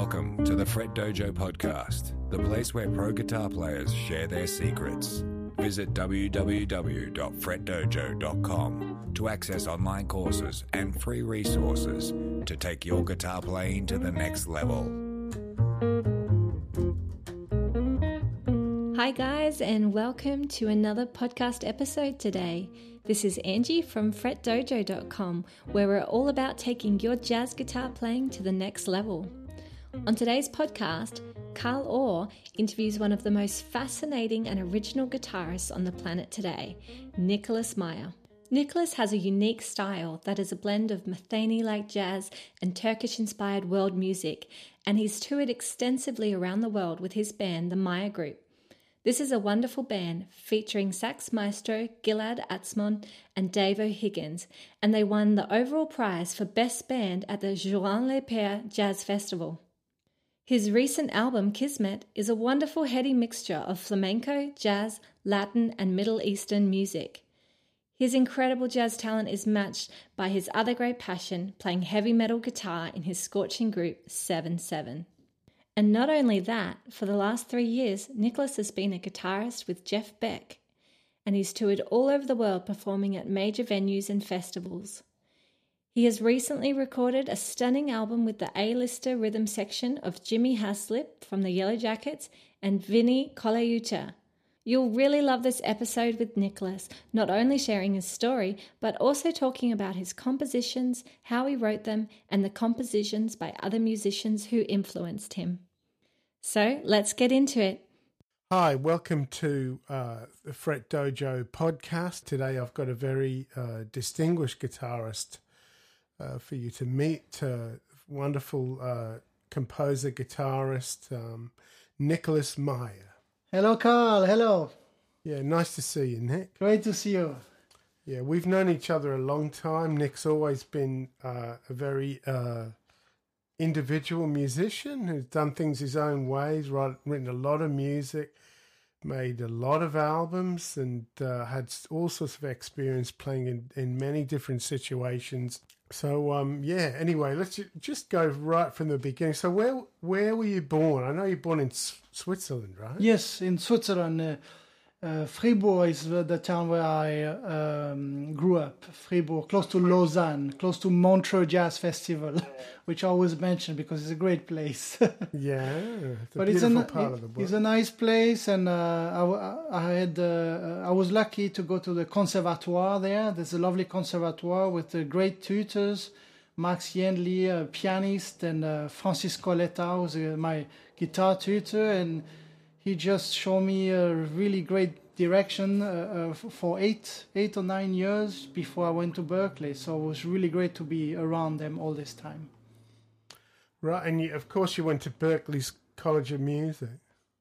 Welcome to the Fret Dojo podcast, the place where pro guitar players share their secrets. Visit www.fretdojo.com to access online courses and free resources to take your guitar playing to the next level. Hi, guys, and welcome to another podcast episode today. This is Angie from FretDojo.com, where we're all about taking your jazz guitar playing to the next level. On today's podcast, Carl Orr interviews one of the most fascinating and original guitarists on the planet today, Nicolas Meier. Nicolas has a unique style that is a blend of Metheny like jazz and Turkish inspired world music, and he's toured extensively around the world with his band, the Meier Group. This is a wonderful band featuring sax maestro Gilad Atzmon and Dave O'Higgins, and they won the overall prize for Best Band at the Juan-les-Pins Jazz Festival. His recent album, Kismet, is a wonderful heady mixture of flamenco, jazz, Latin, and Middle Eastern music. His incredible jazz talent is matched by his other great passion, playing heavy metal guitar in his scorching group 7 7. And not only that, for the last three years, Nicolas has been a guitarist with Jeff Beck, and he's toured all over the world performing at major venues and festivals. He has recently recorded a stunning album with the A-lister rhythm section of Jimmy Haslip from the Yellowjackets and Vinnie Colaiuta. You'll really love this episode with Nicolas, not only sharing his story, but also talking about his compositions, how he wrote them, and the compositions by other musicians who influenced him. So let's get into it. Hi, welcome to uh, the Fret Dojo podcast. Today I've got a very uh, distinguished guitarist uh, for you to meet. Wonderful uh, composer, guitarist, um, Nicolas Meier. Hello, Carl. Hello. Yeah, nice to see you, Nick. Great to see you. Yeah, we've known each other a long time. Nick's always been uh, a very uh, individual musician who's done things his own ways, written a lot of music, made a lot of albums, and uh, had all sorts of experience playing in, in many different situations. So um, yeah. Anyway, let's just go right from the beginning. So where where were you born? I know you're born in S- Switzerland, right? Yes, in Switzerland. Uh, uh, Fribourg is the, the, town where I um, grew up. Fribourg, close to Lausanne, close to Montreux Jazz Festival, which I always mention because it's a great place. yeah, it's but it's a, it, it's a nice place, and uh, I, I, had uh, I was lucky to go to the conservatoire there. There's a lovely conservatoire with uh, great tutors. Max Yendley, a pianist, and uh, Francis Coletta, who's uh, my guitar tutor, and he just showed me a really great direction uh, uh, for eight eight or nine years before I went to Berklee. So it was really great to be around them all this time. Right, and you, of course you went to Berklee's College of Music.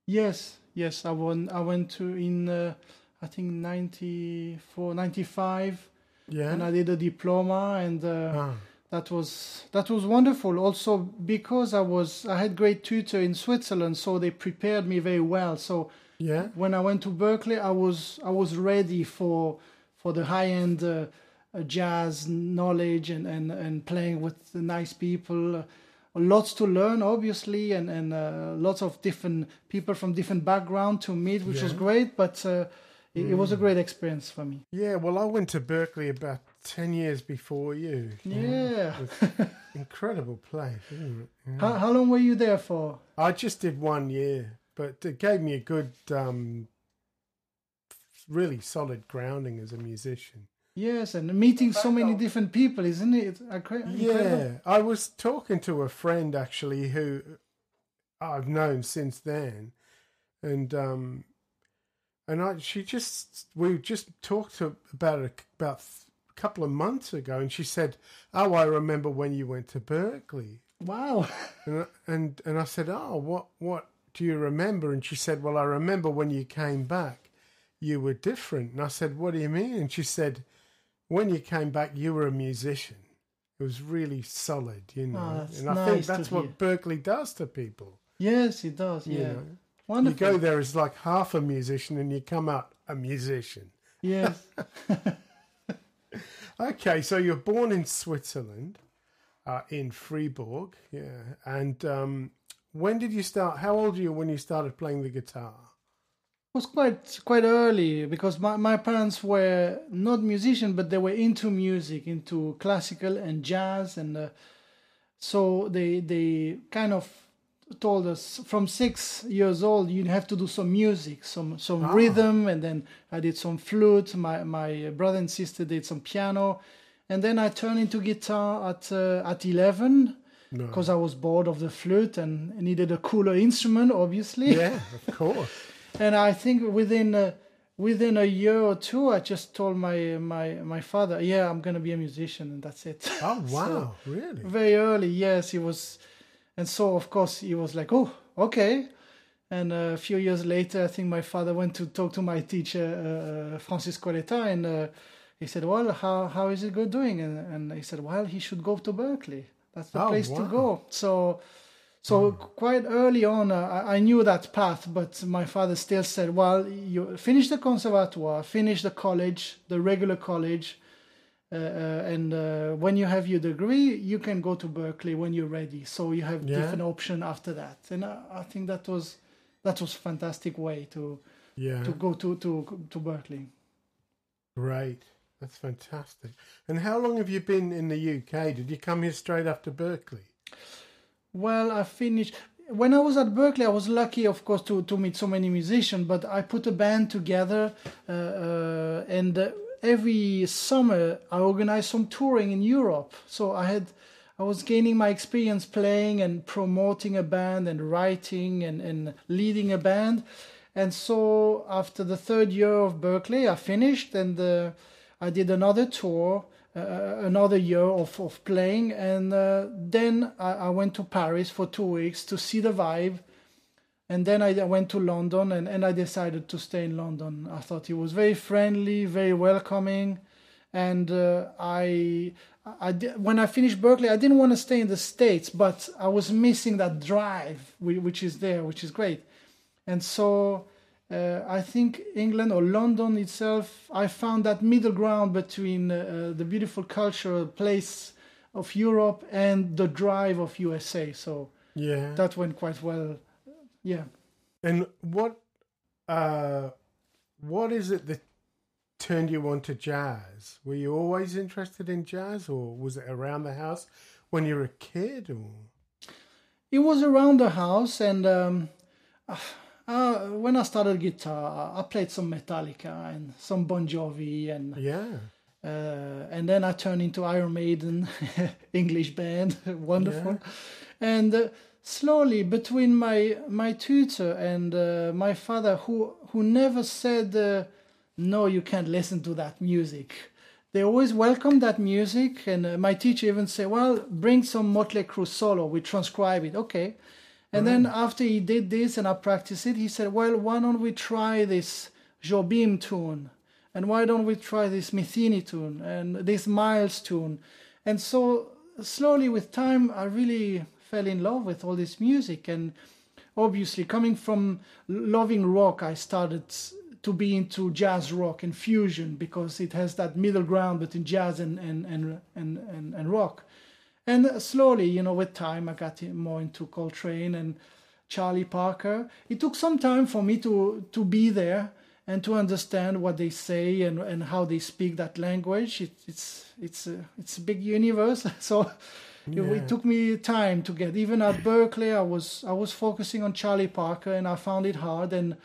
Yes, yes, I went. I went to in uh, I think 94, 95. Yeah, and I did a diploma and. Uh, ah that was that was wonderful also because i was i had great tutor in switzerland so they prepared me very well so yeah when i went to berklee i was i was ready for for the high end uh, uh, jazz knowledge and and and playing with the nice people uh, lots to learn obviously and and uh, lots of different people from different background to meet which yeah. was great but uh, it, mm. it was a mm. great experience for me yeah well i went to Berklee about 10 years before you. Yeah. incredible place, isn't it? Yeah. How, how long were you there for? I just did one year, but it gave me a good, um, really solid grounding as a musician. Yes, and meeting so many different people, isn't it? Incredible. Yeah, I was talking to a friend actually who I've known since then, and um, and I she just we just talked about it about couple of months ago, and she said, "Oh, I remember when you went to Berklee." Wow. And and and I said, "Oh, what what do you remember?" And she said, "Well, I remember when you came back, you were different." And I said, "What do you mean?" And she said, "When you came back, you were a musician. It was really solid, you oh, know." Oh, and I nice think that's what hear. Berklee does to people. Yes, it does. Yeah. You know? Wonderful. You go there as like half a musician, and you come out a musician. Yes. Okay, so you're born in Switzerland. uh, in Fribourg. Yeah. And um, when did you start? How old were you when you started playing the guitar? It was quite quite early because my, my parents were not musicians, but they were into music, into classical and jazz, and uh, so they they kind of told us from six years old you have to do some music, some some Ah. rhythm, and then I did some flute. My my brother and sister did some piano, and then I turned into guitar at uh, at eleven No. because I was bored of the flute and needed a cooler instrument, obviously. Yeah, of course. And I think within uh, within a year or two, I just told my my my father, "Yeah, I'm gonna be a musician," and that's it. Oh, So, wow. really? very early, yes, he was, and so of course he was like, "Oh, okay." And uh, a few years later, I think my father went to talk to my teacher, uh, Francis Coletta, and uh, he said, "Well, how how is it good doing?" And, and he said, "Well, he should go to Berklee. That's the Oh, place to go." So. So quite early on, uh, I knew that path, but my father still said, "Well, you finish the conservatoire, finish the college, the regular college, uh, uh, and uh, when you have your degree, you can go to Berklee when you're ready. So you have Yeah. different option after that." And I, I think that was that was fantastic way to Yeah. to go to to to Berklee. Great. That's fantastic. And how long have you been in the UK? Did you come here straight after Berklee? Well, I finished when I was at Berkeley. I was lucky, of course, to to meet so many musicians. But I put a band together, uh, uh, and uh, every summer I organized some touring in Europe. So I had. I was gaining my experience playing and promoting a band and writing and, and leading a band. And so after the third year of Berklee, I finished and uh, I did another tour, uh, another year of, of playing. And uh, then I, I went to Paris for two weeks to see the vibe. And then I went to London and, and I decided to stay in London. I thought it was very friendly, very welcoming. And uh, I, I when I finished Berklee, I didn't want to stay in the States, but I was missing that drive, which is there, which is great. And so uh, I think England or London itself, I found that middle ground between uh, the beautiful cultural place of Europe and the drive of USA. So Yeah. that went quite well. Yeah. and what uh what is it that turned you on to jazz? Were you always interested in jazz or was it around the house when you were a kid or It was around the house, and um, uh, when I started guitar, I played some Metallica and some Bon Jovi, and Yeah. uh, and then I turned into Iron Maiden, English band, wonderful, and uh, slowly between my my tutor and uh, my father, who who never said uh, no, you can't listen to that music. They always welcomed that music, and uh, my teacher even said, "Well, bring some Motley Crue solo. We transcribe it, okay." And then after he did this and I practiced it, he said, "Well, why don't we try this Jobim tune, and why don't we try this Metheny tune and this Miles tune?" And so slowly with time, I really fell in love with all this music, and obviously coming from loving rock, I started to be into jazz rock and fusion because it has that middle ground between jazz and and and and, and, and rock. And slowly, you know, with time, I got more into Coltrane and Charlie Parker. It took some time for me to to be there and to understand what they say and, and how they speak that language. It, it's it's a, it's a big universe, so Yeah. it took me time to get. Even at Berklee, I was I was focusing on Charlie Parker, and I found it hard. And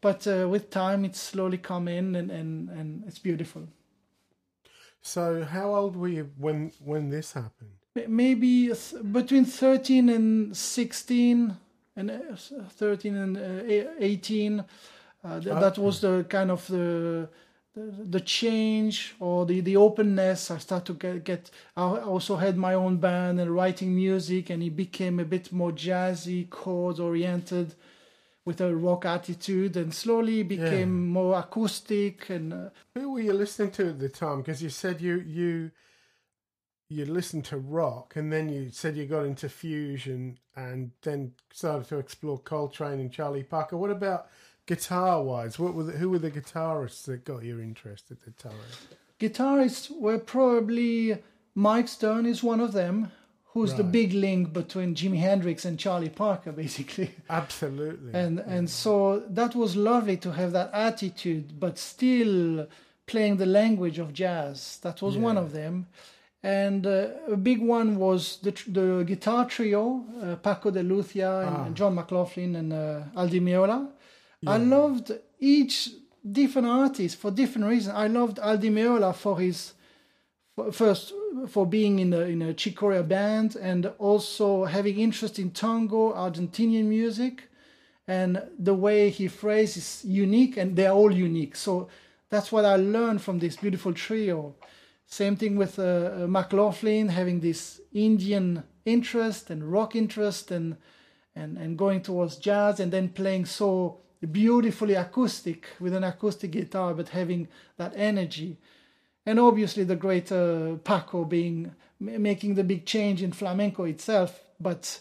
but uh, with time, it's slowly come in, and, and, and it's beautiful. So how old were you when when this happened? Maybe th- between 13 and 16 and uh, 13 and uh, e- 18 uh, th- that was the kind of the the, the change or the, the openness i started to get, get i also had my own band and writing music and it became a bit more jazzy chord oriented with a rock attitude and slowly became more acoustic and uh, Who were you listening to at the time? Because you said you you you listened to rock, and then you said you got into fusion, and then started to explore Coltrane and Charlie Parker. What about guitar wise? What were the, who were the guitarists that got your interest at the time? guitarists were probably Mike Stern is one of them, who's the big link between Jimi Hendrix and Charlie Parker, basically. Absolutely. and and so that was lovely to have that attitude but still playing the language of jazz that was one of them and uh, a big one was the tr- the guitar trio uh, Paco de Lucia and Ah. John McLaughlin and uh, Al Di Meola I loved each different artist for different reasons. I loved Al Di Meola for his first for being in a in a Chick Corea band and also having interest in tango Argentinian music. And the way he phrases is unique and they're all unique. So that's what i learned from this beautiful trio. Same thing with uh, uh, mclaughlin having this indian interest and rock interest and and and going towards jazz and then playing so beautifully acoustic with an acoustic guitar but having that energy and obviously the great uh, paco being making the big change in flamenco itself but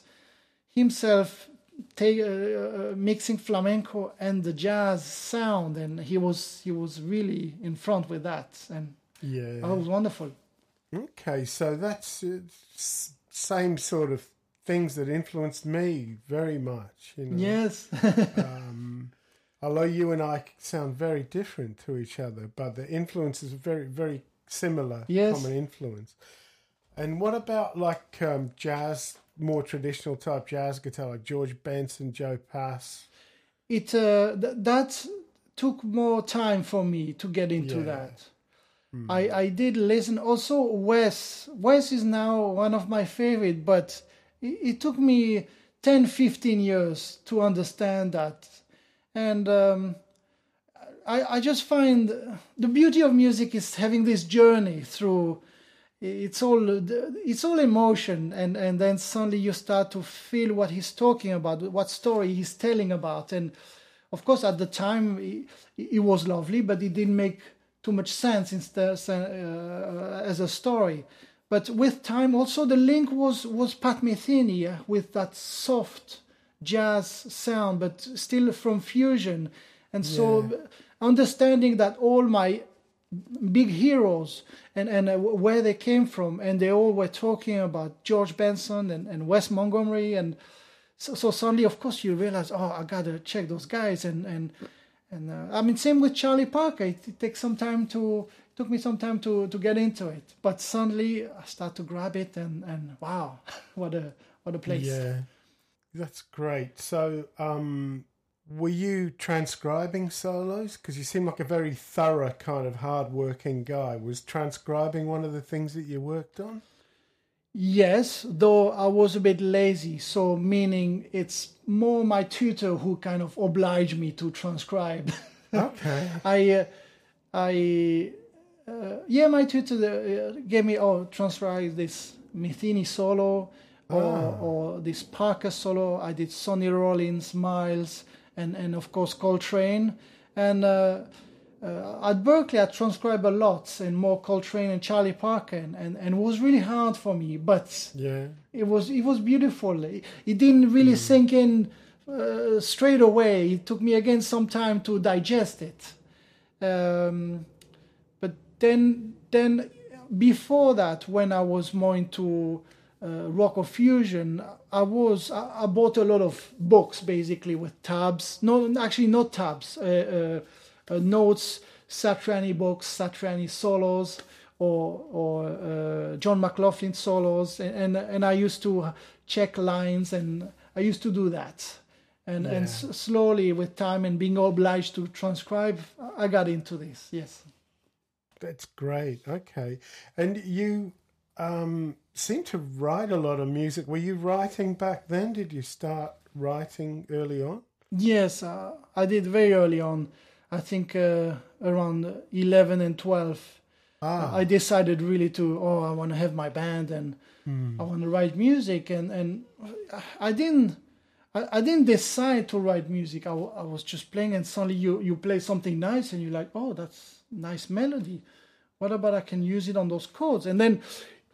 himself take, uh, uh, mixing flamenco and the jazz sound and he was he was really in front with that and yeah. that was wonderful Okay, so that's uh, same sort of things that influenced me very much. You know? yes Um, although you and I sound very different to each other, but the influences are very, very similar. Yes. Common influence. And what about like um, jazz, more traditional type jazz guitar, like George Benson, Joe Pass? it uh, th- that took more time for me to get into Yeah. that I, I did listen also wes wes is now one of my favorite but it, it took me 10 15 years to understand that and um, I, I just find the beauty of music is having this journey through it's all it's all emotion and and then suddenly you start to feel what he's talking about what story he's telling about. And of course at the time it, it was lovely but it didn't make too much sense instead uh, as a story. But with time also the link was was pat metheny with that soft jazz sound but still from fusion. And so understanding that all my big heroes and, and uh, where they came from and they all were talking about george benson and, and wes montgomery and so, so suddenly of course you realize oh i gotta check those guys. And and and uh, i mean same with charlie parker. It, it takes some time to took me some time to to get into it. But suddenly i start to grab it and and wow what a what a place. Yeah, that's great. So, um, were you transcribing solos? Because you seem like a very thorough kind of hard-working guy. Was transcribing one of the things that you worked on? Yes, though I was a bit lazy, so meaning it's more my tutor who kind of obliged me to transcribe. Okay. I, uh, I, uh, yeah, my tutor uh, gave me oh transcribe this Metheny solo or or this Parker solo. I did Sonny Rollins, Miles, and and of course Coltrane, and. Uh, uh, at Berklee, I transcribed a lot and more Coltrane and Charlie Parker, and, and, and it was really hard for me. But Yeah. it was it was beautiful. It, it didn't really sink in uh, straight away. It took me again some time to digest it. Um, but then then before that, when I was more into uh, rock or fusion, I was I, I bought a lot of books basically with tabs. No, actually not tabs. Uh, uh, uh, notes, Satriani books, Satriani solos, or or uh, John McLaughlin solos, and, and and I used to check lines, and I used to do that, and and s- slowly with time and being obliged to transcribe, I got into this. Yes. That's great. Okay. And you um, seem to write a lot of music. Were you writing back then? Did you start writing early on? Yes, uh, I did very early on. I think uh, around 11 and 12. Ah, I decided really to, oh, I want to have my band and I want to write music. And, and I didn't. I, I didn't decide to write music. I, w- I was just playing, and suddenly you, you play something nice, and you're like, "Oh, that's nice melody. What about I can use it on those chords?" And then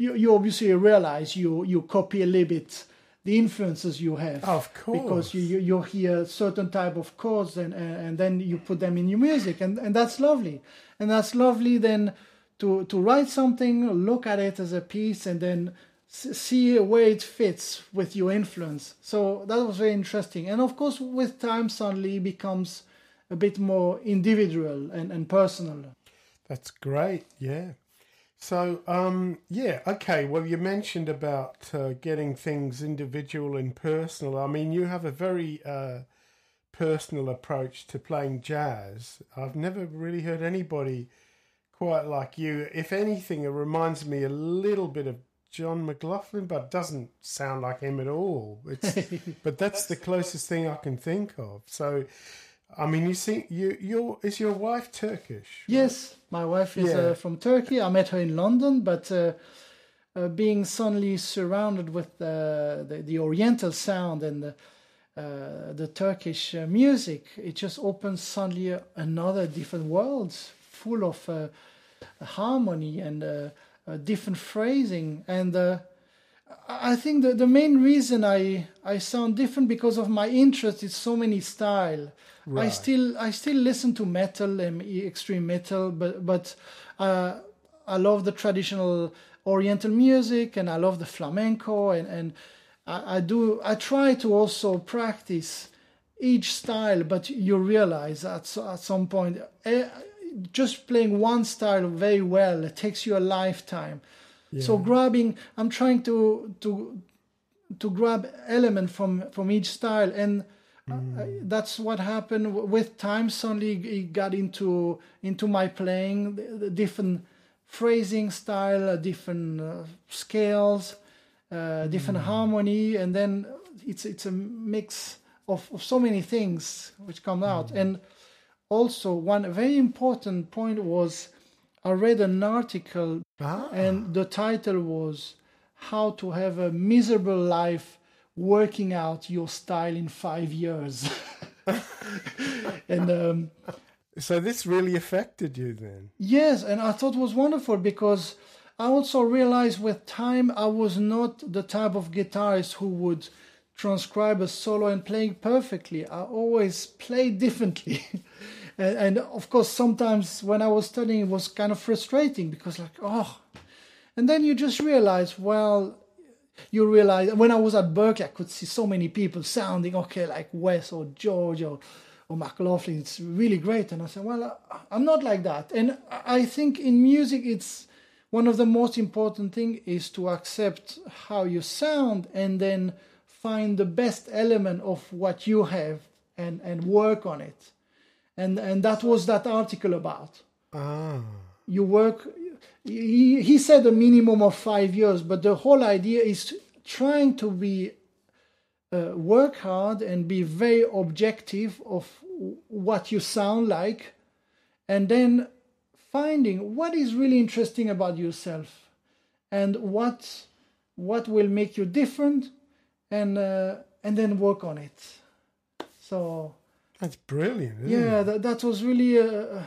you, you obviously realize you you copy a little bit the influences you have Of course. because you, you you hear certain type of chords and, and and then you put them in your music and and that's lovely and that's lovely then to to write something look at it as a piece and then see where it fits with your influence. So that was very interesting. And of course, with time, suddenly it becomes a bit more individual and, and personal. That's great. Yeah. So, um, yeah, okay. Well, you mentioned about uh, getting things individual and personal. I mean, you have a very uh, personal approach to playing jazz. I've never really heard anybody quite like you. If anything, it reminds me a little bit of John McLaughlin, but doesn't sound like him at all. but that's the closest thing I can think of. So, I mean, you see, you your is your wife Turkish? Yes, my wife is uh, yeah. uh, from Turkey. I met her in London, but uh, uh, being suddenly surrounded with the, the Oriental sound and the, uh, the Turkish uh, music, it just opens suddenly another different world, full of harmony and different phrasing and I think the, the main reason I, I sound different because of my interest in so many style. Right. I still I still listen to metal and extreme metal, but but uh, I love the traditional Oriental music and I love the flamenco and and I, I do I try to also practice each style, but you realize at at some point eh, just playing one style very well it takes you a lifetime so grabbing, I'm trying to to to grab element from from each style, and mm. that's what happened with time. Suddenly, it got into into my playing, the, the different phrasing style, uh, different uh, scales, uh, different mm. harmony, and then it's it's a mix of, of so many things which come out. Mm. And also, one very important point was I read an article ah. and the title was How to Have a Miserable Life Working Out Your Style in Five Years. and um, so this really affected you then? Yes, and I thought it was wonderful because I also realized with time I was not the type of guitarist who would transcribe a solo and playing perfectly. I always played differently. And, and of course sometimes when i was studying it was kind of frustrating because like oh. And then you just realize well you realize when i was at berklee i could see so many people sounding okay like wes or george or or mclaughlin. It's really great. And i said well uh, i'm not like that. And i think in music it's one of the most important thing is to accept how you sound and then find the best element of what you have and and work on it and and that was that article about. Ah. You work. He, he said a minimum of five years, but the whole idea is trying to be uh, work hard and be very objective of what you sound like, and then finding what is really interesting about yourself, and what what will make you different, and uh, and then work on it. So that's brilliant. yeah, that, that was really. Uh,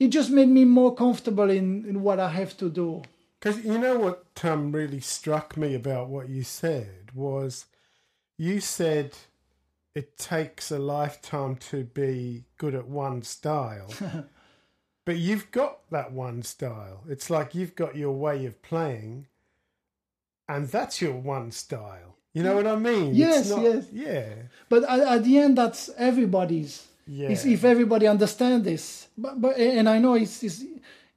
it just made me more comfortable in, in what I have to do. Because you know what um, really struck me about what you said was you said it takes a lifetime to be good at one style. but you've got that one style. It's like you've got your way of playing, and that's your one style. You know what I mean? Yes, not, yes. Yeah. But at, at, the end, that's everybody's. Yeah. It's if everybody understand this. But, but and I know it's, it's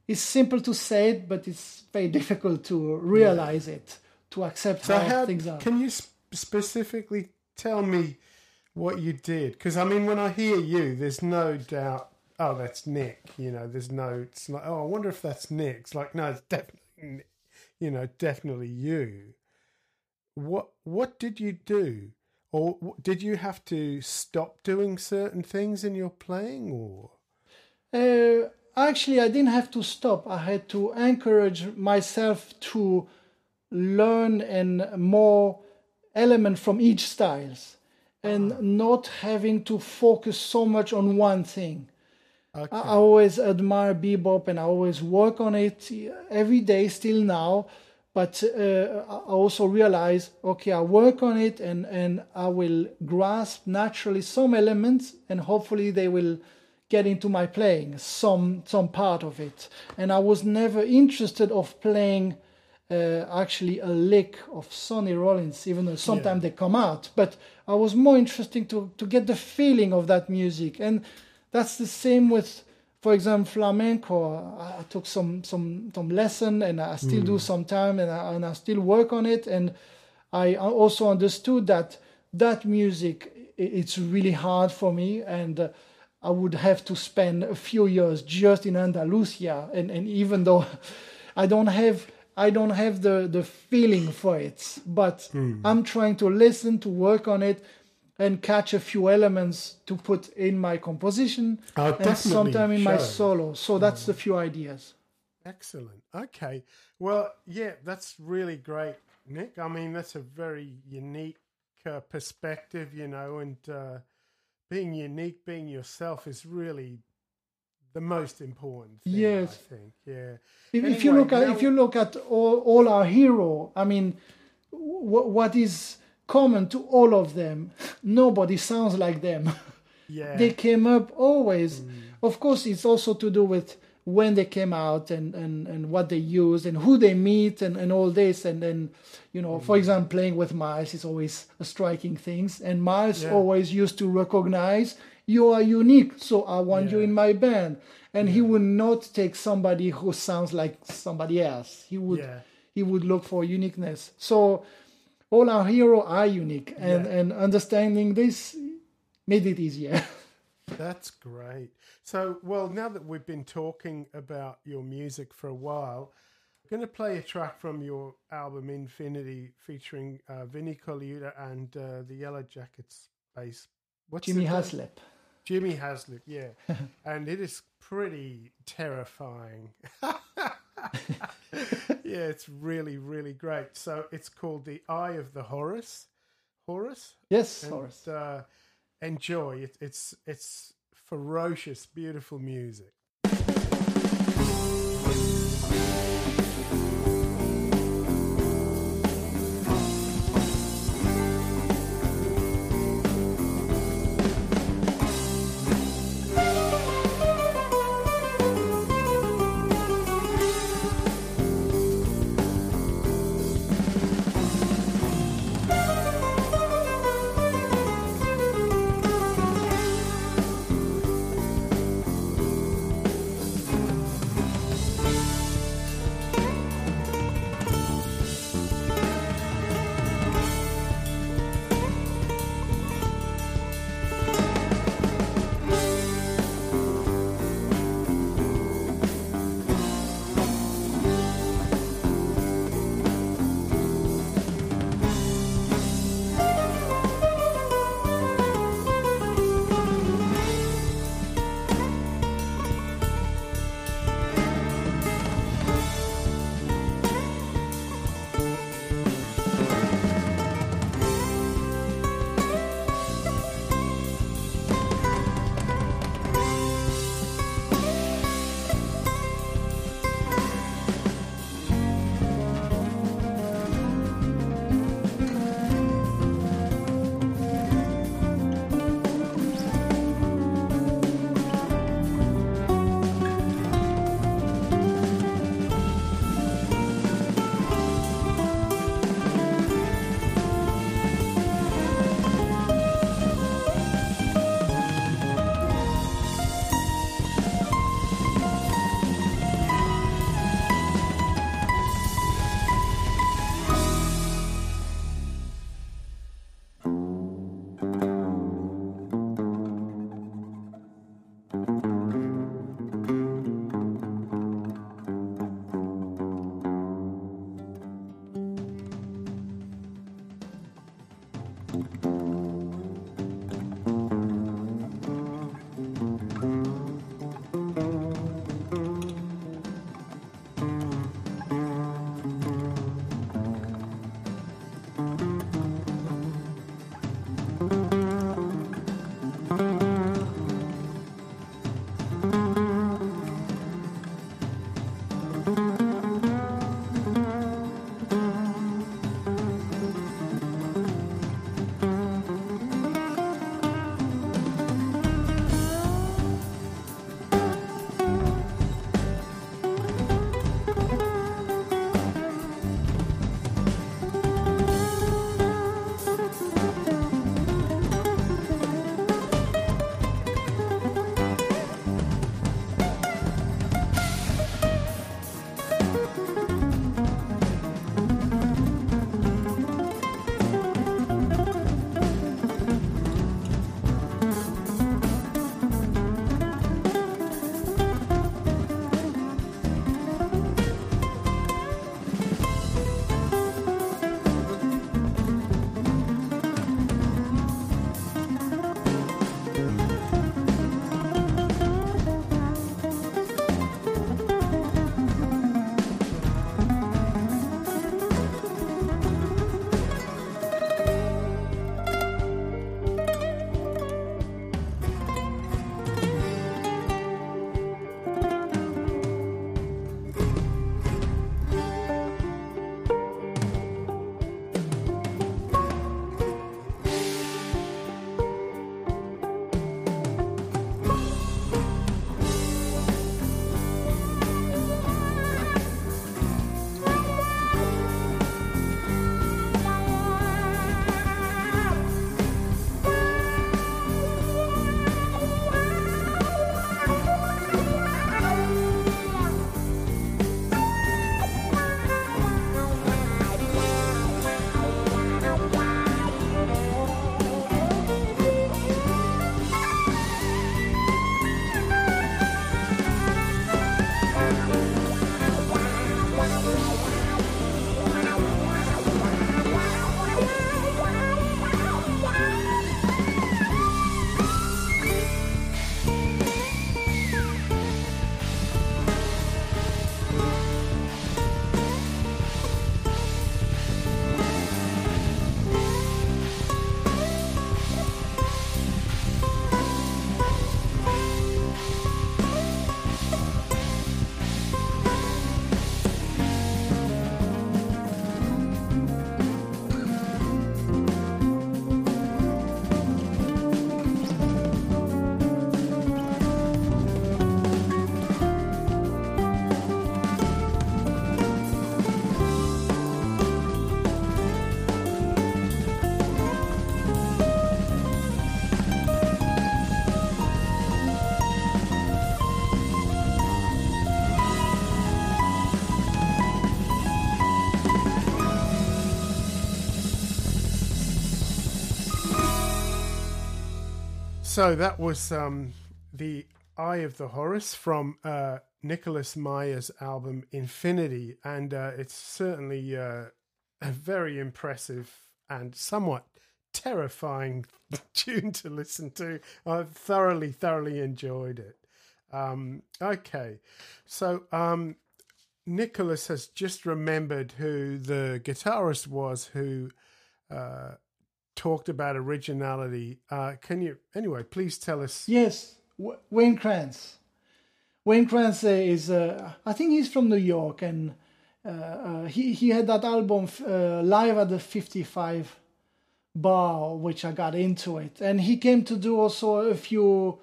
it's simple to say it, but it's very difficult to realize yeah. it, to accept so how, how, things are. Can you sp- specifically tell me what you did? Because I mean, when I hear you, there's no doubt. Oh, that's Nick. You know, there's no. It's like, oh, I wonder if that's Nick. It's like, no, it's definitely, you know, definitely you what what did you do, or did you have to stop doing certain things in your playing, or? Uh, actually, I didn't have to stop. I had to encourage myself to learn and more element from each styles and uh-huh. not having to focus so much on one thing. Okay. I always admire bebop and I always work on it every day still now but uh, I also realize, okay, I work on it and, and I will grasp naturally some elements and hopefully they will get into my playing, some, some part of it. And I was never interested of playing uh, actually a lick of Sonny Rollins, even though sometimes they come out. But I was more interested to, to get the feeling of that music. And that's the same with, for example, flamenco. I, took some, some, some lesson and I still do some time and I, and I still work on it. And I also understood that that music, it's really hard for me. And uh, I would have to spend a few years just in Andalusia. And, and even though I don't have I don't have the, the feeling for it, but I'm trying to listen, to work on it, and catch a few elements to put in my composition Oh, and sometime in my solo. So that's a few ideas. Excellent. Okay. Well, yeah, that's really great, Nick. I mean, that's a very unique uh, perspective, you know, and uh, being unique, being yourself is really the most important thing, Yes. I think. Yeah. If, if you look at now- if you look at all, all our hero, I mean, w- what is common to all of them? Nobody sounds like them. Yeah. they came up always. Mm. Of course, it's also to do with when they came out and, and, and what they used and who they meet and, and all this. And then, you know, for mm. example, playing with Miles is always a striking thing. And Miles Yeah. always used to recognize you are unique, so I want you in my band. And he would not take somebody who sounds like somebody else. He would Yeah. he would look for uniqueness. So all our heroes are unique, and, Yeah. and understanding this made it easier. That's great. So, well, now that we've been talking about your music for a while, I'm going to play a track from your album Infinity featuring uh, Vinnie Colaiuta and uh, the Yellowjackets bass. What's Jimmy? Haslip. Jimmy Haslip, yeah. and it is pretty terrifying. yeah, it's really, really great. So it's called The Eye of the Horus. Horus? Yes, and, Horace. uh, enjoy it. It's it's ferocious, beautiful music. So that was um, the Eye of the Horus from uh, Nicolas Meier's album Infinity, and uh, it's certainly uh, a very impressive and somewhat terrifying tune to listen to. I thoroughly, thoroughly enjoyed it. Um, okay, so um, Nicolas has just remembered who the guitarist was who uh, talked about originality. Uh, can you, anyway, please tell us? Yes, w- Wayne Krantz. Wayne Krantz is, uh, I think he's from New York, and uh, uh, he he had that album uh, live at the 55 bar, which I got into it, and he came to do also a few.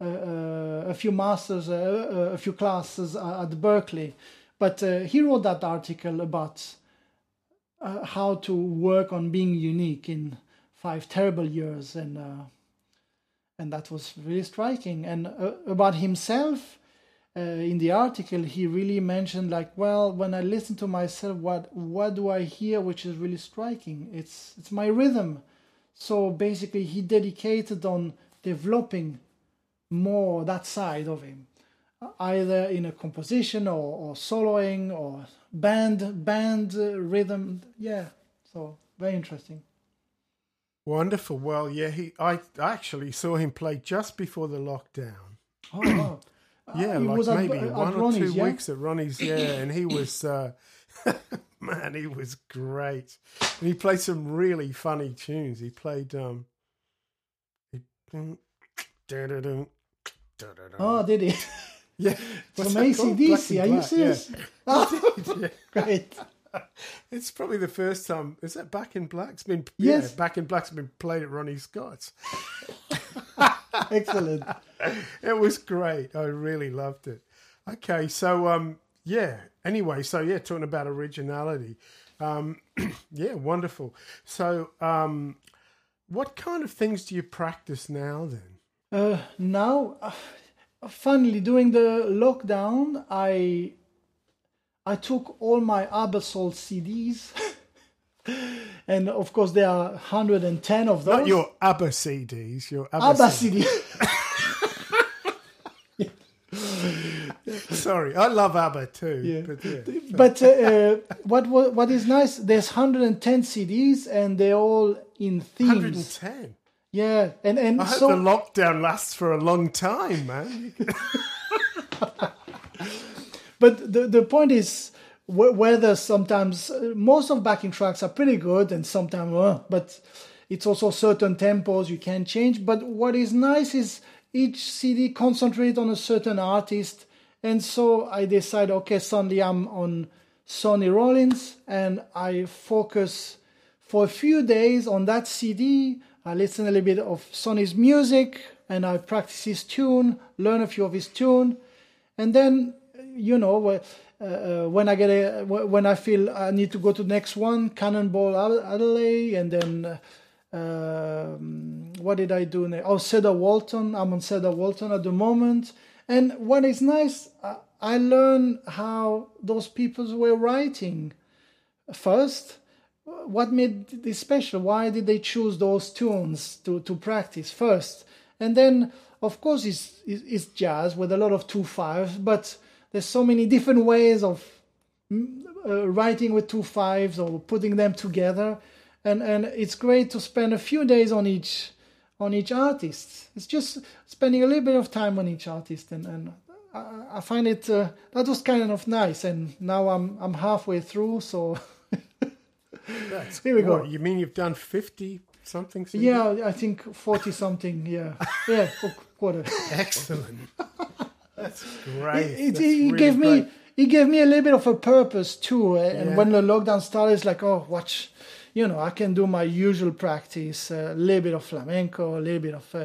a few masters, a few classes at Berklee, but he wrote that article about how to work on being unique in five terrible years, and uh, and that was really striking. And uh, about himself, uh, in the article, he really mentioned like, well, when I listen to myself, what what do I hear, which is really striking? It's it's my rhythm. So basically, he dedicated on developing more that side of him, either in a composition or, or soloing or band band uh, rhythm. Yeah, so very interesting. Wonderful. Well, yeah, he. I actually saw him play just before the lockdown. Oh, wow. yeah, Uh, like at- maybe at one or two yeah? weeks at Ronnie's. Yeah, and he was. Uh, man, he was great. And he played some really funny tunes. He played. um he, Oh, did he? yeah, From? ACDC. Are you serious? Yeah. Great. It's probably the first time. Is that Back in Black's been? Yes. Yeah, Back in Black's been played at Ronnie Scott's. Excellent. it was great. I really loved it. Okay, so um, yeah. Anyway, so yeah, talking about originality. Um, yeah, wonderful. So, um, what kind of things do you practice now then? Uh, now, uh, finally, during the lockdown, I I took all my Aebersold CDs, and of course there are 110 of those. Not your ABBA CDs, your ABBA, ABBA CDs. CD. Sorry, I love ABBA too. Yeah. But yeah. but uh, uh, what what is nice? There's 110 CDs, and they're all in themes. 110. Yeah, and and I hope so the lockdown lasts for a long time, man. But the the point is whether sometimes uh, most of backing tracks are pretty good and sometimes uh, but it's also certain tempos you can change. But what is nice is each CD concentrate on a certain artist, and so I decide okay suddenly I'm on Sonny Rollins and I focus for a few days on that CD. I listen a little bit of Sonny's music and I practice his tune, learn a few of his tune, and then you know uh, uh, when I get a when I feel I need to go to the next one, Cannonball Adderley, and then uh, um, what did I do? Next? Oh, Cedar Walton. I'm on Cedar Walton at the moment, and what is nice, I, learn how those people were writing first. What made this special? Why did they choose those tunes to, to practice first? And then, of course, it's it's jazz with a lot of two fives, but there's so many different ways of mm, uh, writing with two fives or putting them together, and and it's great to spend a few days on each on each artist. It's just spending a little bit of time on each artist, and and I, I find it uh, that was kind of nice. And now I'm I'm halfway through, so That's Here we go. What, You mean you've done 50 something? CDs? yeah, I think forty something. Yeah, yeah, quarter. Excellent. That's great. it, it, That's it really gave me it gave me a little bit of a purpose too. uh, And Yeah. when the lockdown started, it's like, oh, watch, you know, I can do my usual practice, a little bit of flamenco, a little bit of uh,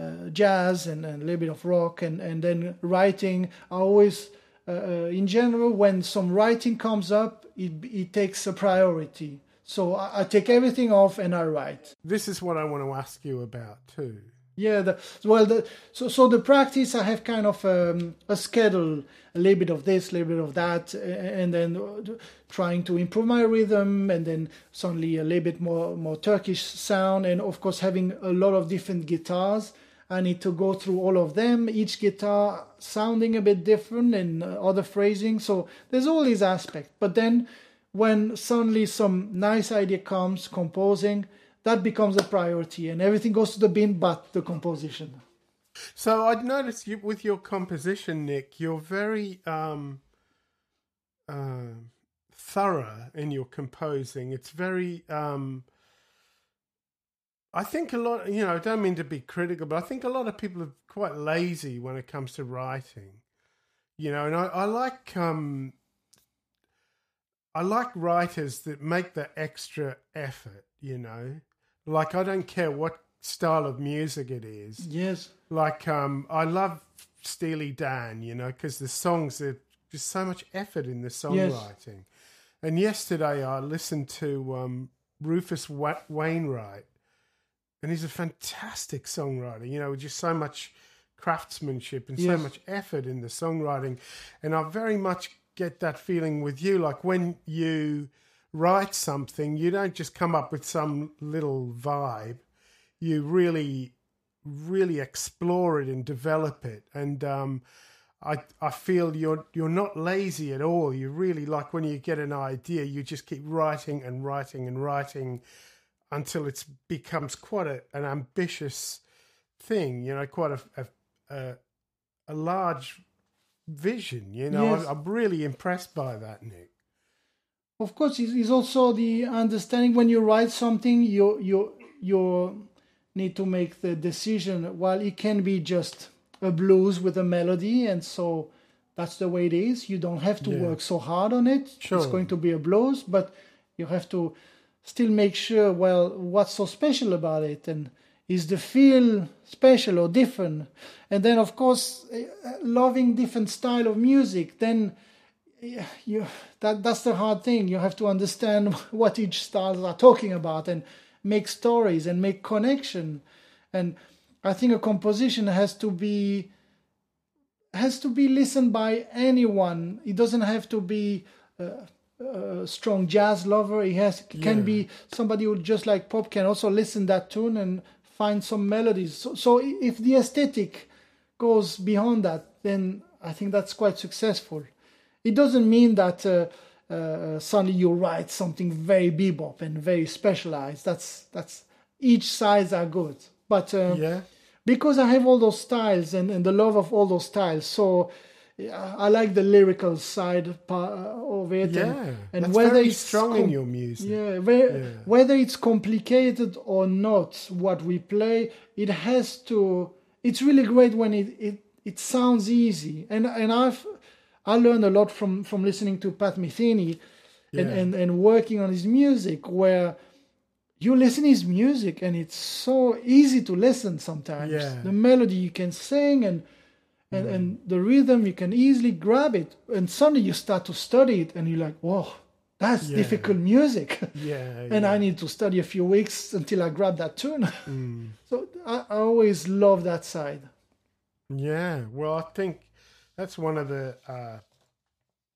uh, jazz, and, and a little bit of rock, and and then writing. I always, uh, uh, in general, when some writing comes up, it it takes a priority. So I, I take everything off and I write. This is what I want to ask you about too. Yeah, the, well, the, so so the practice I have kind of um, a schedule, a little bit of this, a little bit of that, and then uh, trying to improve my rhythm, and then suddenly a little bit more more Turkish sound, and of course having a lot of different guitars. I need to go through all of them, each guitar sounding a bit different and uh, other phrasing. So there's all these aspects. But then when suddenly some nice idea comes, composing, that becomes a priority and everything goes to the bin but the composition. So I'd noticed you with your composition, Nick, you're very um, uh, thorough in your composing. It's very um, I think a lot, you know, I don't mean to be critical, but I think a lot of people are quite lazy when it comes to writing. You know, and I, I like um I like writers that make the extra effort, you know. Like I don't care what style of music it is. Yes. Like um I love Steely Dan, you know, because the songs are just so much effort in the songwriting. Yes. And yesterday I listened to um Rufus Wainwright and he's a fantastic songwriter. You know, with just so much craftsmanship and yes. so much effort in the songwriting, and I very much get that feeling with you. Like when you write something, you don't just come up with some little vibe. You really, really explore it and develop it, and um, I I feel you're you're not lazy at all. You really like when you get an idea, you just keep writing and writing and writing until it becomes quite a, an ambitious thing, you know, quite a, a, a large vision. You know, yes. I'm, I'm, really impressed by that, Nick. Of course, it's also the understanding when you write something, you you you need to make the decision. Well, it can be just a blues with a melody, and so that's the way it is. You don't have to yeah. work so hard on it. Sure. It's going to be a blues, but you have to still make sure well what's so special about it and is the feel special or different and then of course eh, loving different style of music then you that that's the hard thing you have to understand what each styles are talking about and make stories and make connection and i think a composition has to be has to be listened by anyone it doesn't have to be uh, a strong jazz lover. He has can yeah. be somebody who just like pop can also listen that tune and find some melodies. So, so if the aesthetic goes beyond that, then I think that's quite successful. It doesn't mean that uh, uh, suddenly you write something very bebop and very specialized. That's that's each sides are good, but uh, yeah. because I have all those styles and, and the love of all those styles, so I like the lyrical side of it. Yeah, and, and that's whether very it's strong com- in your music. Yeah, where, yeah, whether it's complicated or not, what we play, it has to. It's really great when it it, it sounds easy, and and I've I learned a lot from from listening to Pat Metheny, yeah. and, and and working on his music where. You listen his music and it's so easy to listen sometimes. Yeah. The melody you can sing and and mm. and the rhythm you can easily grab it and suddenly you start to study it and you're like whoa that's yeah. difficult music yeah, and i need to study a few weeks until i grab that tune mm. so I, I, always love that side yeah well i think that's one of the uh,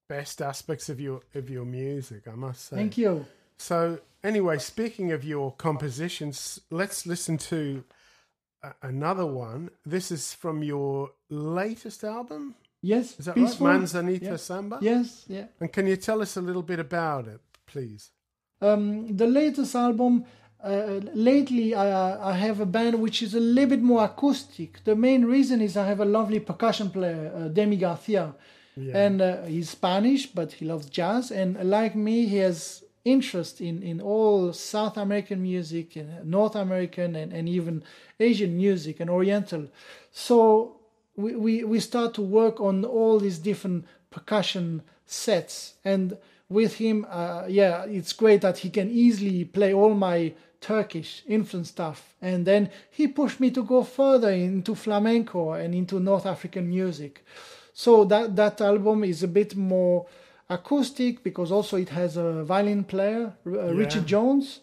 best aspects of your of your music i must say thank you so anyway speaking of your compositions let's listen to another one. This is from your latest album. Yes, is that peaceful. right? Manzanita yeah. Samba. Yes, yeah. And can you tell us a little bit about it, please? Um, the latest album. Uh, lately, I, I have a band which is a little bit more acoustic. The main reason is I have a lovely percussion player, uh, Demi Garcia, yeah. and uh, he's Spanish, but he loves jazz. And like me, he has interest in, in all South American music and North American and, and even Asian music and Oriental. So we, we, we start to work on all these different percussion sets. And with him, uh, yeah, it's great that he can easily play all my Turkish influence stuff. And then he pushed me to go further into flamenco and into North African music. So that, that album is a bit more acoustic because also it has a violin player, uh, yeah. Richard Jones.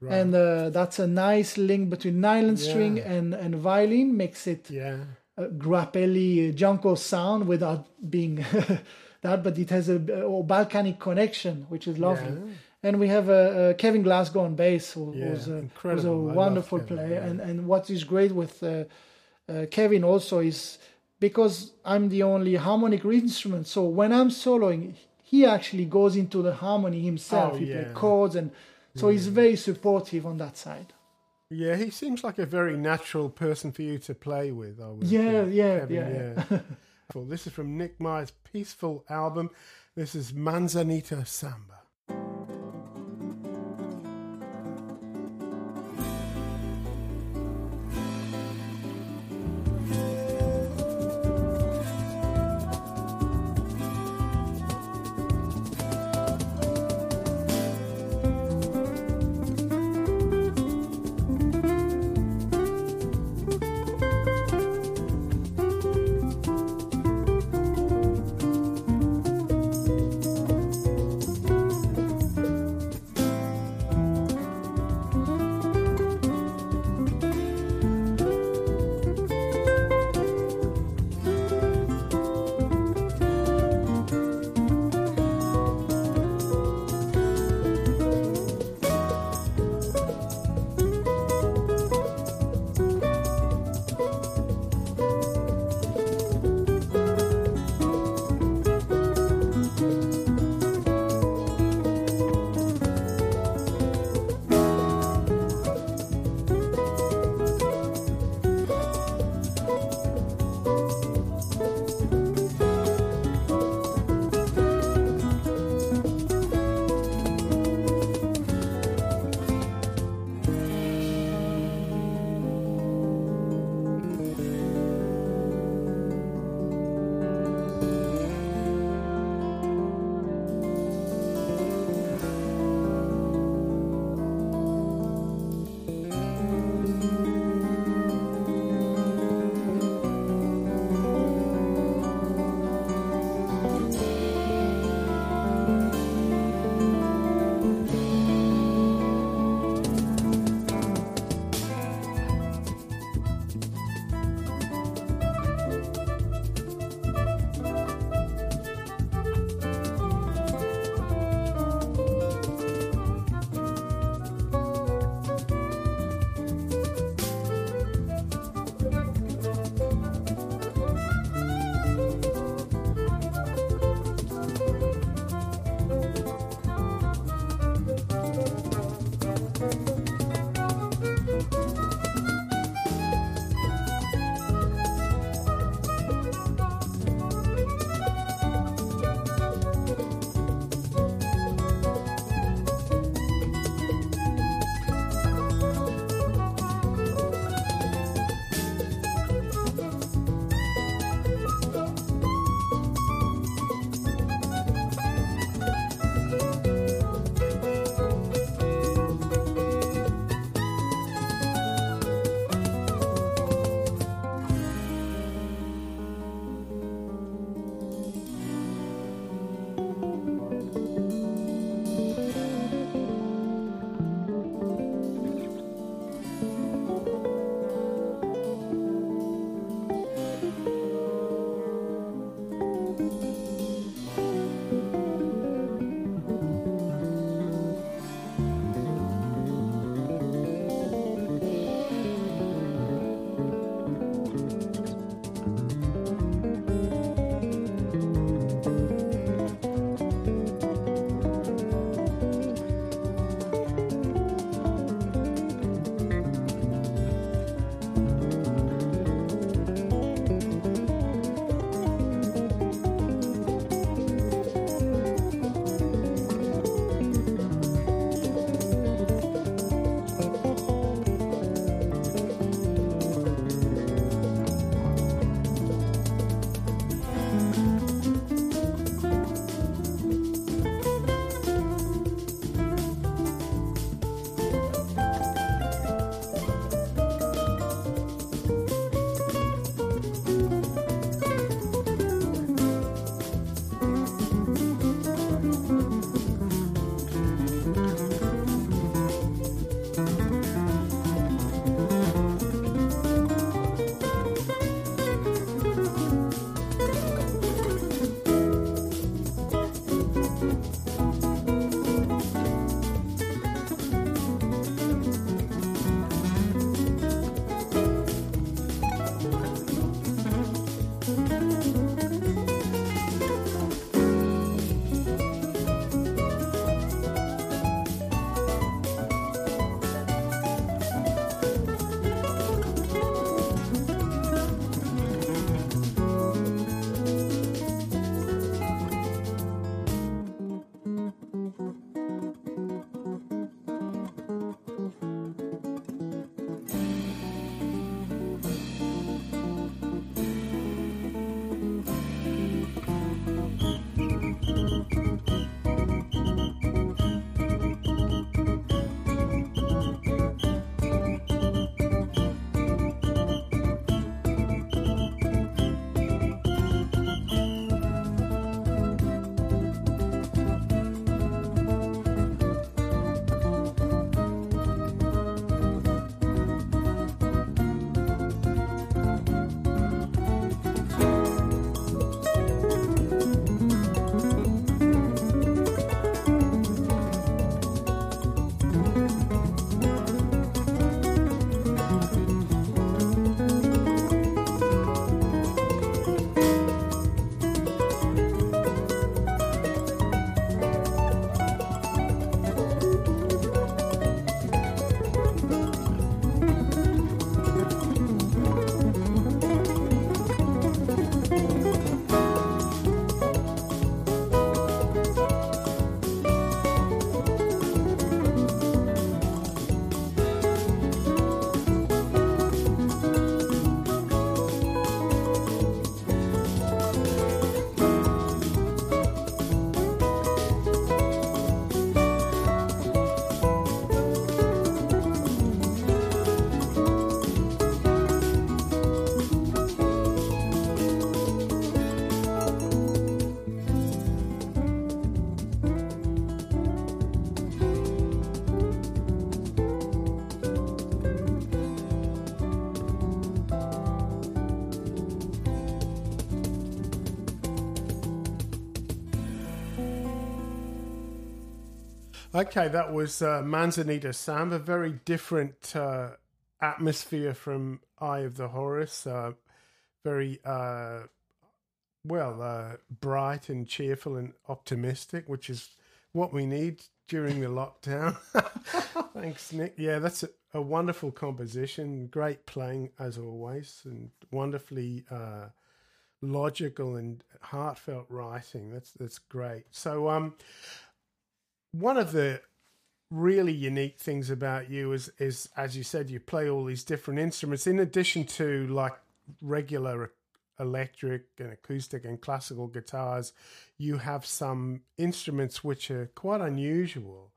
Right. And uh, that's a nice link between nylon yeah. string and, and violin, makes it yeah. a grappelli, uh, Django sound without being that, but it has a, a, Balkanic connection, which is lovely. Yeah. And we have uh, Kevin Glasgow on bass, who, who's, a, who's, a, wonderful player. And, and what is great with uh, uh, Kevin also is because I'm the only harmonic instrument. So when I'm soloing, he actually goes into the harmony himself. Oh, he yeah. plays chords, and so he's very supportive on that side. Yeah, he seems like a very natural person for you to play with. I would Yeah, yeah, Kevin, yeah. yeah. Well, this is from Nick Meier's Peaceful album. This is Manzanita Samba. Okay, that was uh, Manzanita A Very different uh, atmosphere from Eye of the Horus. Uh, very uh, well, uh, bright and cheerful and optimistic, which is what we need during the lockdown. Thanks, Nick. Yeah, that's a, a, wonderful composition. Great playing as always, and wonderfully uh, logical and heartfelt writing. That's that's great. So, um, one of the really unique things about you is is as you said, you play all these different instruments in addition to like regular electric and acoustic and classical guitars, you have some instruments which are quite unusual.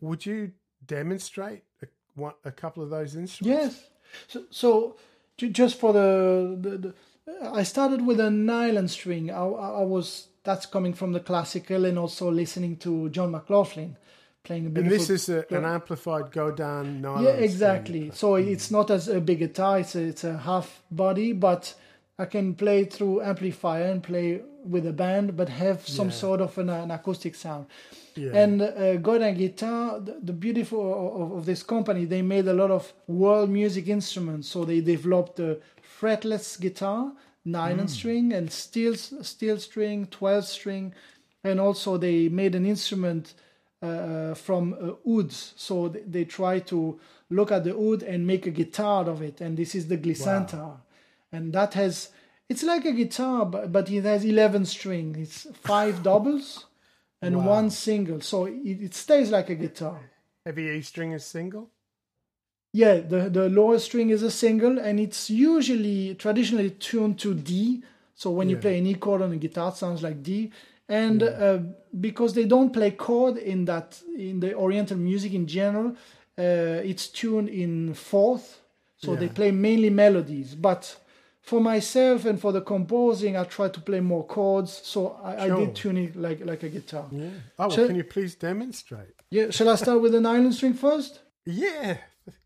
Would you demonstrate a, a, couple of those instruments? Yes. So, so just for the, the, the, I started with a nylon string. I, I, was that's coming from the classical and also listening to John McLaughlin playing a beautiful. And this is a, an amplified Godin nylon. Yeah, exactly. So it's not as a big guitar. It's a, it's a half body, but I can play through amplifier and play with a band, but have some yeah. sort of an, an acoustic sound. Yeah. And uh, Godin Guitar, the, the beautiful of, of, this company, they made a lot of world music instruments. So they developed the fretless guitar, nylon mm. string, and steel steel string, twelve string, and also they made an instrument uh, from uh, ouds. So they, they, try to look at the oud and make a guitar of it. And this is the glissentar. Wow and that has it's like a guitar but, but it has 11 string it's five doubles and wow. one single so it, it, stays like a guitar every a string is single yeah the, the lower string is a single and it's usually traditionally tuned to d so when yeah. you play an e chord on a guitar it sounds like d and yeah. uh, because they don't play chord in that in the oriental music in general uh, it's tuned in fourth so yeah. they play mainly melodies but for myself and for the composing, I try to play more chords. So I, sure. I did tune it like like a guitar. Yeah. Oh, well, can you please demonstrate? Yeah. Shall I start with an nylon string first? Yeah.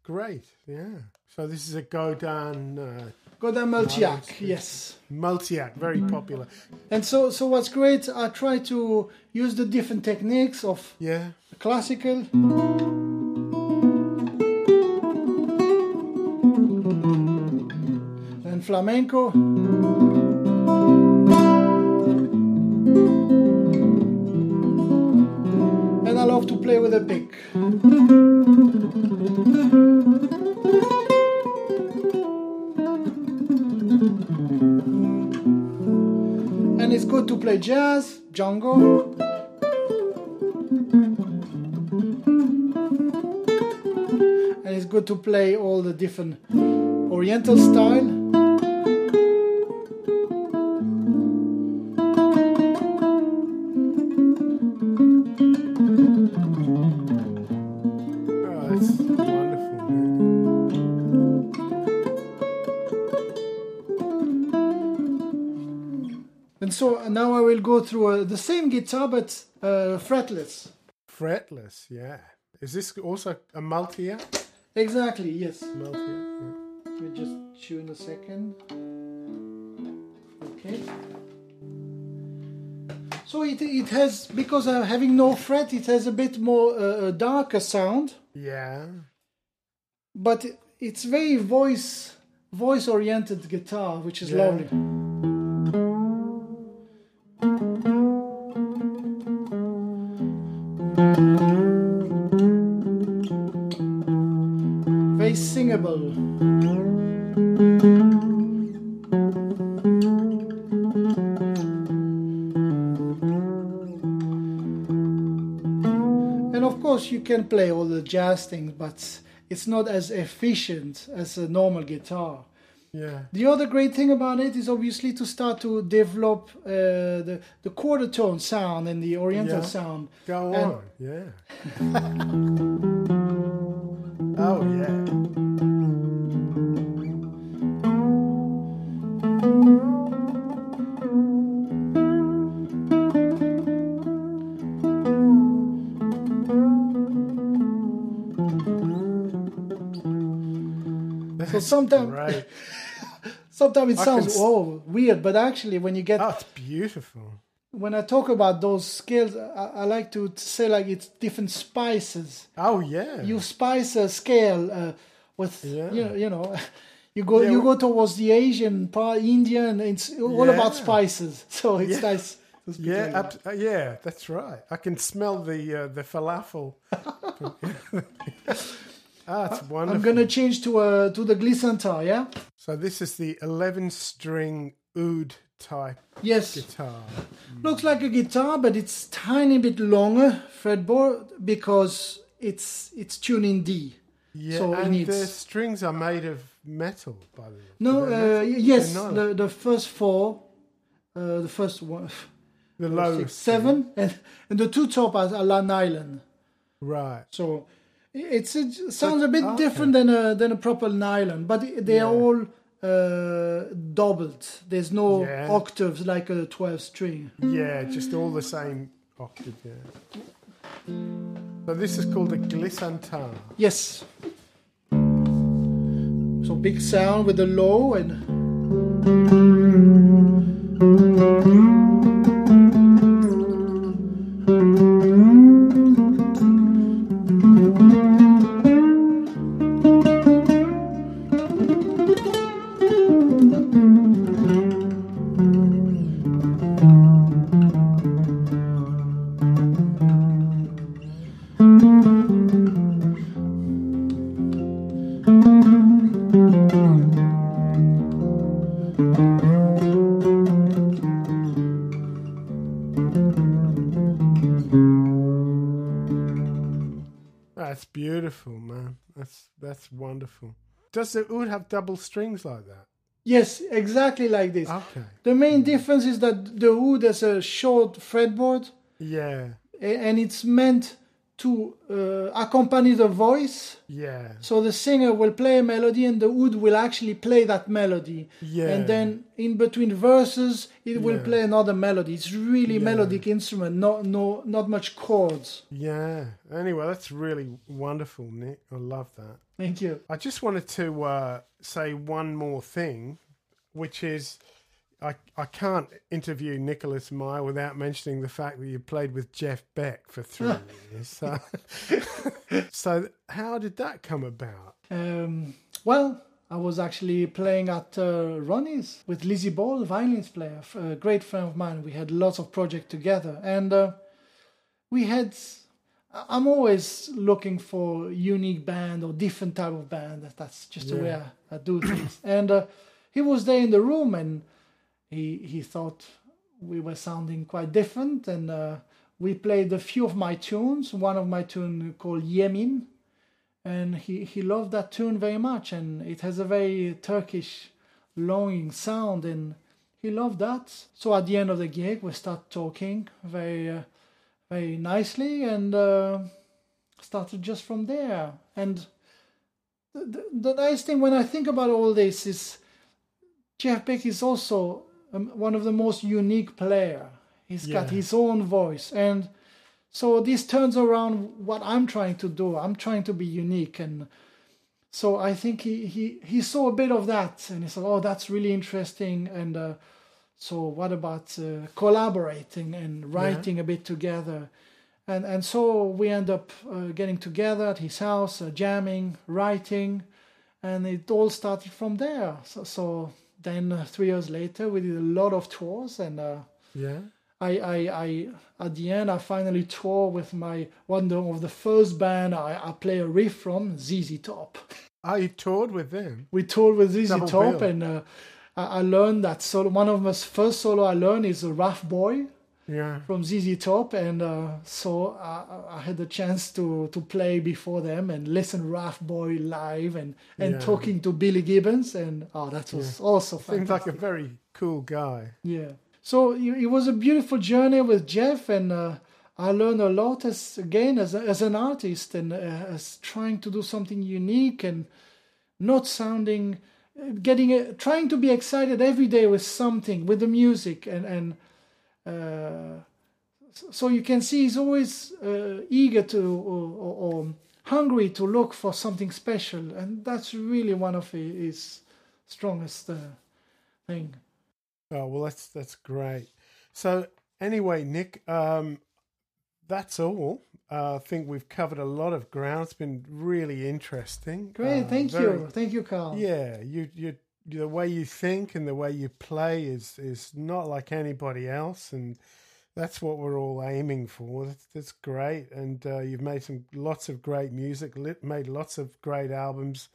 Great. Yeah. So this is a Godin. Uh, Godin Multiac, yes. Multiac, very popular. And so, so what's great, I try to use the different techniques of yeah classical. And I love to play with a pick. Hmm. And it's good to play jazz, jungle. And it's good to play all the different oriental style. So now I will go through uh, the same guitar but uh, fretless. Fretless, yeah. Is this also a multi Exactly, yes. Multi yeah. Let me just tune a second. Okay. So it, it has, because of having no fret, it has a bit more uh, darker sound. Yeah. But it's very voice voice oriented guitar, which is yeah. lovely. Can play all the jazz things, but it's not as efficient as a normal guitar. Yeah. The other great thing about it is obviously to start to develop uh, the the quarter tone sound and the oriental yeah. sound. Go and on, yeah. oh yeah. So sometimes, right. sometimes it I sounds oh weird, but actually when you get oh, it's beautiful. when I talk about those scales, I, I like to say like it's different spices. Oh yeah. You spice a scale uh, with Yeah. you know, you know you go Yeah, you go towards the Asian part, India, and it's all about spices. So it's Yeah. nice. Yeah, ab- uh, yeah, that's right. I can smell the uh, the falafel. Ah, it's wonderful. I'm gonna change to uh, to the glissentar. Yeah. So this is the 11 string oud type Yes. guitar. Looks like a guitar, but it's tiny bit longer fretboard because it's it's tuned in D. Yeah, So and needs- the strings are made of metal, by the way. No, uh, yes, the the first four, uh, the first one, the low seven, and and the two top are, are nylon. Right. So it's it sounds a bit okay. different than a than a proper nylon, but they are all uh, doubled. There's no Yeah. octaves like a twelve string. Yeah, just all the same octave. Yeah. So this is called a glissentar. Yes. So big sound with the low and Does the oud have double strings like that? yes, exactly like this. Okay. The main hmm. difference is that the oud has a short fretboard Yeah. and it's meant to uh, accompany the voice. Yeah. So the singer will play a melody and the oud will actually play that melody. Yeah. And then in between verses, it will Yeah. play another melody. It's really Yeah. melodic instrument, no, no, not much chords. Yeah. Anyway, that's really wonderful, Nick. I love that. Thank you. I just wanted to uh, say one more thing, which is I, I can't interview Nicolas Meier without mentioning the fact that you played with Jeff Beck for three years. So, so how did that come about? Um, well, I was actually playing at uh, Ronnie's with Lizzie Ball, violinist player, a great friend of mine. We had lots of projects together, and uh, we had. I'm always looking for unique band or different type of band. That's just the way I, I do things. and uh, he was there in the room, and he he thought we were sounding quite different, and uh, we played a few of my tunes. One of my tune called Yemin and he, he loved that tune very much and it has a very turkish longing sound and he loved that so at the end of the gig we start talking very uh, very nicely and uh, started just from there and the, the, the nice thing when i think about all this is jeff beck is also um, one of the most unique player he's got his own voice and so this turns around what I'm trying to do. I'm trying to be unique, and so I think he he he saw a bit of that, and he said, "Oh, that's really interesting." And uh, so, what about uh, collaborating and writing a bit together? And and so we end up uh, getting together at his house, uh, jamming, writing, and it all started from there. So, so then uh, three years later, we did a lot of tours, and. Uh, Yeah. I, I, I, at the end, I finally tour with my one of the first band I, I play a riff from, ZZ Top. Oh, you toured with them? We toured with ZZ Double Top, bill. and uh, I, I learned that solo. One of my first solo I learned is a Rough Boy Yeah. from ZZ Top, and uh, so I, I had the chance to, to play before them and listen Rough Boy live and, and Yeah. talking to Billy Gibbons, and oh, that was also Seems like a very cool guy. Yeah. So it it was a beautiful journey with Jeff, and uh, I learned a lot as again as a, as an artist and uh, as trying to do something unique and not sounding, getting a, trying to be excited every day with something with the music and and. Uh, so you can see he's always uh, eager to or, or, hungry to look for something special, and that's really one of his, his strongest uh, thing. Oh well, that's that's great. So Anyway, Nick, um, that's all. Uh, I think we've covered a lot of ground. It's been really interesting. Great, Uh, thank very- you, thank you, Carl. Yeah, you you the way you think and the way you play is is not like anybody else, and that's what we're all aiming for. That's, that's great, and uh, you've made some lots of great music, lit, made lots of great albums,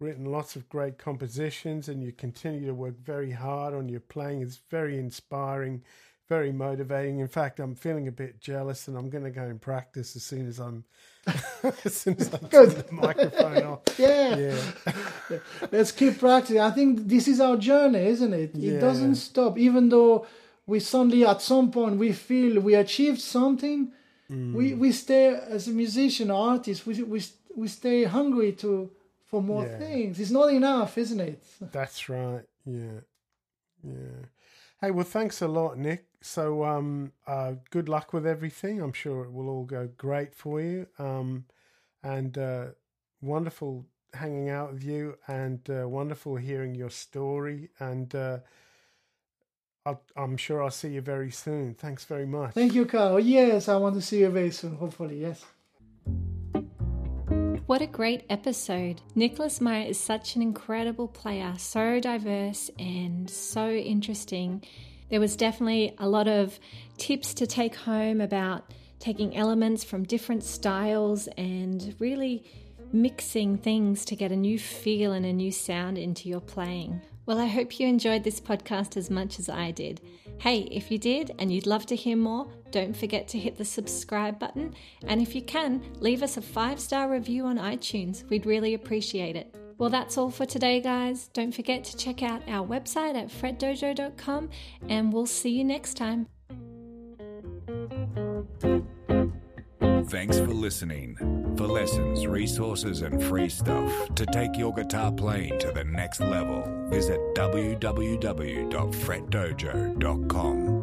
written lots of great compositions, and you continue to work very hard on your playing. It's very inspiring. Very motivating. In fact, I'm feeling a bit jealous, and I'm going to go and practice as soon as I'm as soon as I turn the microphone off. Yeah. Yeah. Let's keep practicing. I think this is our journey, isn't it? Yeah. It doesn't stop. Even though we suddenly, at some point, we feel we achieved something, we Mm. we stay as a musician, artist. We we we stay hungry to for more Yeah. things. It's not enough, isn't it? That's right. Yeah. Yeah. Hey, well, thanks a lot, Nick. So, um, uh, good luck with everything. I'm sure it will all go great for you. Um, and uh, wonderful hanging out with you, and uh, wonderful hearing your story. And uh, I'll, I'm sure I'll see you very soon. Thanks very much. Thank you, Carl. Yes, I want to see you very soon. Hopefully, yes. What a great episode. Nicolas Meier is such an incredible player, so diverse and so interesting. There was definitely a lot of tips to take home about taking elements from different styles and really mixing things to get a new feel and a new sound into your playing. Well, I hope you enjoyed this podcast as much as I did. Hey, if you did and you'd love to hear more, don't forget to hit the subscribe button. And if you can, leave us a five star review on iTunes. We'd really appreciate it. Well, that's all for today, guys. Don't forget to check out our website at fretdojo.com, and we'll see you next time. Thanks for listening. For lessons, resources, and free stuff to take your guitar playing to the next level, visit www.fretdojo.com.